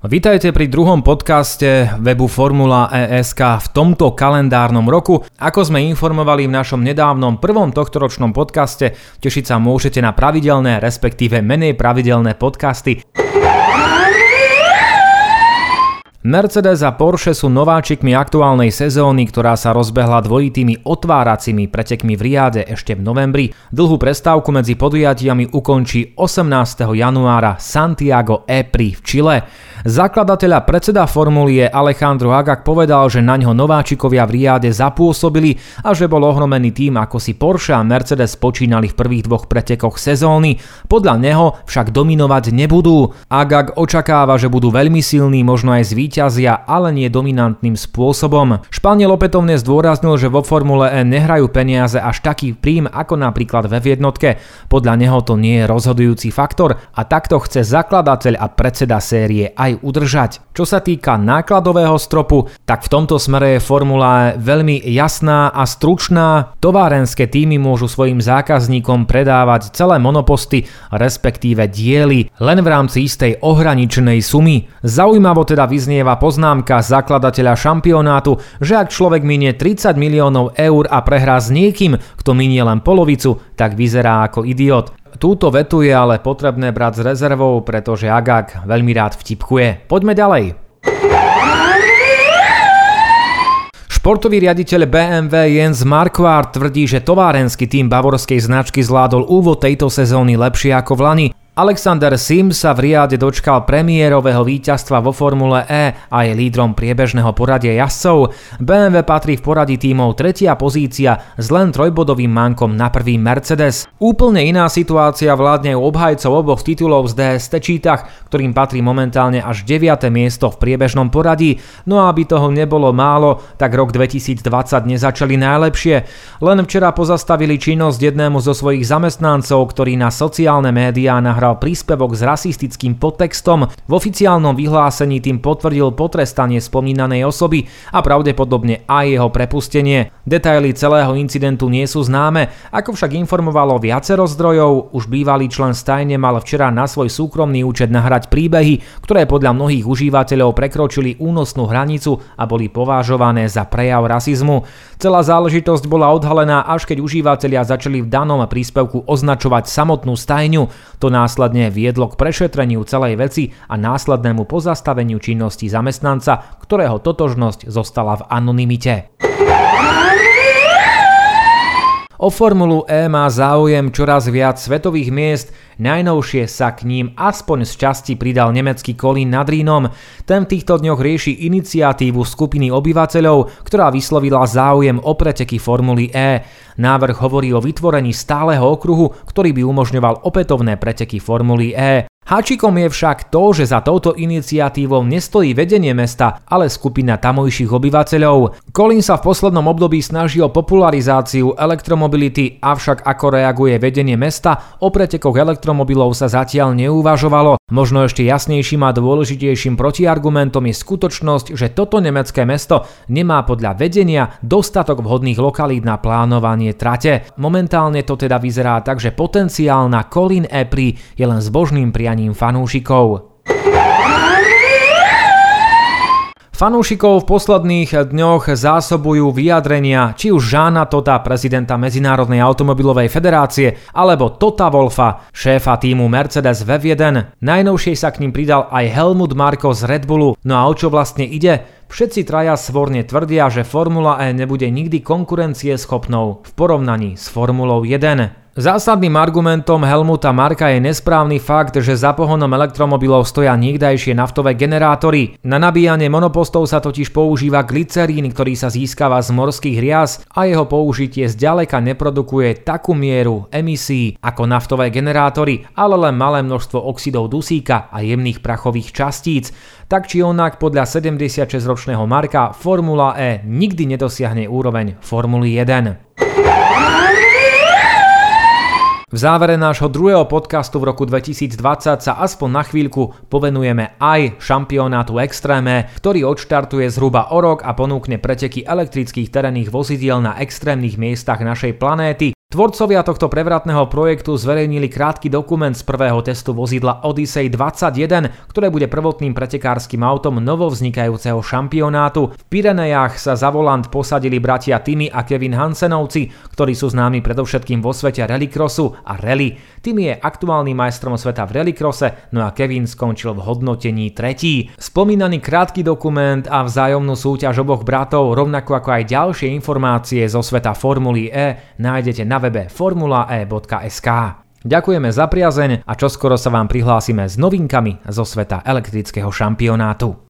Vítajte pri druhom podcaste webu Formula ESK v tomto kalendárnom roku. Ako sme informovali v našom nedávnom prvom tohtoročnom podcaste, tešiť sa môžete na pravidelné, respektíve menej pravidelné podcasty. Mercedes a Porsche sú nováčikmi aktuálnej sezóny, ktorá sa rozbehla dvojitými otváracími pretekmi v Riade ešte v novembri. Dlhú prestávku medzi podujatiami ukončí 18. januára Santiago E-Prix v Chile. Zakladateľ a predseda formuly je Alejandro Agag povedal, že na ňo nováčikovia v Riade zapôsobili a že bol ohromený tým, ako si Porsche a Mercedes počínali v prvých dvoch pretekoch sezóny. Podľa neho však dominovať nebudú. Agag očakáva, že budú veľmi silní, možno aj zvíťazia, ale nie dominantným spôsobom. Španiel opätovne zdôraznil, že vo Formule E nehrajú peniaze až taký príjm ako napríklad ve jednotke. Podľa neho to nie je rozhodujúci faktor a takto chce zakladateľ a predseda série aj udržať. Čo sa týka nákladového stropu, tak v tomto smere je formula veľmi jasná a stručná. Továrenské týmy môžu svojim zákazníkom predávať celé monoposty, respektíve diely, len v rámci istej ohraničenej sumy. Zaujímavo teda vyznieva poznámka zakladateľa šampionátu, že ak človek minie 30 miliónov eur a prehrá s niekým, kto minie len polovicu, tak vyzerá ako idiot. Túto vetu je ale potrebné brať s rezervou, pretože Agag veľmi rád vtipkuje. Poďme ďalej. Športový riaditeľ BMW Jens Marquardt tvrdí, že továrenský tým bavorskej značky zvládol úvod tejto sezóny lepšie ako v Lani Alexander Sim sa v Riade dočkal premiérového víťazstva vo Formule E a je lídrom priebežného poradia jazdcov. BMW patrí v poradí tímov tretia pozícia s len trojbodovým mankom na prvý Mercedes. Úplne iná situácia vládne u obhajcov oboch titulov z DST čítach, ktorým patrí momentálne až 9. miesto v priebežnom poradí. No a aby toho nebolo málo, tak rok 2020 nezačali najlepšie. Len včera pozastavili činnosť jednému zo svojich zamestnancov, ktorý na sociálne médiá nahral vydal príspevok s rasistickým podtextom. V oficiálnom vyhlásení tým potvrdil potrestanie spomínanej osoby a pravdepodobne aj jeho prepustenie. Detaily celého incidentu nie sú známe, ako však informovalo viacero zdrojov, už bývalý člen stajne mal včera na svoj súkromný účet nahrať príbehy, ktoré podľa mnohých užívateľov prekročili únosnú hranicu a boli považované za prejav rasizmu. Celá záležitosť bola odhalená až keď užívateľia začali v danom príspevku označovať samotnú stajňu. To následne následne viedlo k prešetreniu celej veci a následnému pozastaveniu činnosti zamestnanca, ktorého totožnosť zostala v anonymite. O Formulu E má záujem čoraz viac svetových miest, najnovšie sa k ním aspoň z časti pridal nemecký Colin nad Rínom. Ten v týchto dňoch rieši iniciatívu skupiny obyvateľov, ktorá vyslovila záujem o preteky Formuly E. Návrh hovorí o vytvorení stáleho okruhu, ktorý by umožňoval opätovné preteky Formuly E. Háčikom je však to, že za touto iniciatívou nestojí vedenie mesta, ale skupina tamojších obyvateľov. Colin sa v poslednom období snaží o popularizáciu elektromobility, avšak ako reaguje vedenie mesta, o pretekoch elektromobilov sa zatiaľ neuvažovalo. Možno ešte jasnejším a dôležitejším protiargumentom je skutočnosť, že toto nemecké mesto nemá podľa vedenia dostatok vhodných lokalít na plánovanie trate. Momentálne to teda vyzerá tak, že potenciálna Colin Epri je len zbožným prianím fanúšikov. Fanúšikov v posledných dňoch zásobujú vyjadrenia či už Žána Tota, prezidenta Medzinárodnej automobilovej federácie, alebo Tota Wolfa, šéfa týmu Mercedes V1. Najnovšie sa k ním pridal aj Helmut Marko z Red Bullu. No a o čo vlastne ide? Všetci traja svorne tvrdia, že Formula E nebude nikdy konkurencieschopnou v porovnaní s Formulou 1. Zásadným argumentom Helmuta Marka je nesprávny fakt, že za pohonom elektromobilov stoja niekdajšie naftové generátory. Na nabíjanie monopostov sa totiž používa glycerín, ktorý sa získava z morských rias a jeho použitie zďaleka neprodukuje takú mieru emisí ako naftové generátory, ale len malé množstvo oxidov dusíka a jemných prachových častíc. Tak či onak podľa 76-ročného Marka Formula E nikdy nedosiahne úroveň Formuly 1. V závere nášho druhého podcastu v roku 2020 sa aspoň na chvíľku povenujeme aj šampionátu Extréme, ktorý odštartuje zhruba o rok a ponúkne preteky elektrických terénnych vozidiel na extrémnych miestach našej planéty Tvorcovia tohto prevratného projektu zverejnili krátky dokument z prvého testu vozidla Odyssey 21, ktoré bude prvotným pretekárskym autom novovznikajúceho šampionátu. V Pirenejach sa za volant posadili bratia Timmy a Kevin Hansenovci, ktorí sú známi predovšetkým vo svete rallycrossu a rally. Timmy je aktuálnym majstrom sveta v rallycrosse, no a Kevin skončil v hodnotení tretí. Spomínaný krátky dokument a vzájomnú súťaž oboch bratov, rovnako ako aj ďalšie informácie zo sveta Formuly E nájdete na webe formulae.sk. Ďakujeme za priazeň a čoskoro sa vám prihlásime s novinkami zo sveta elektrického šampionátu.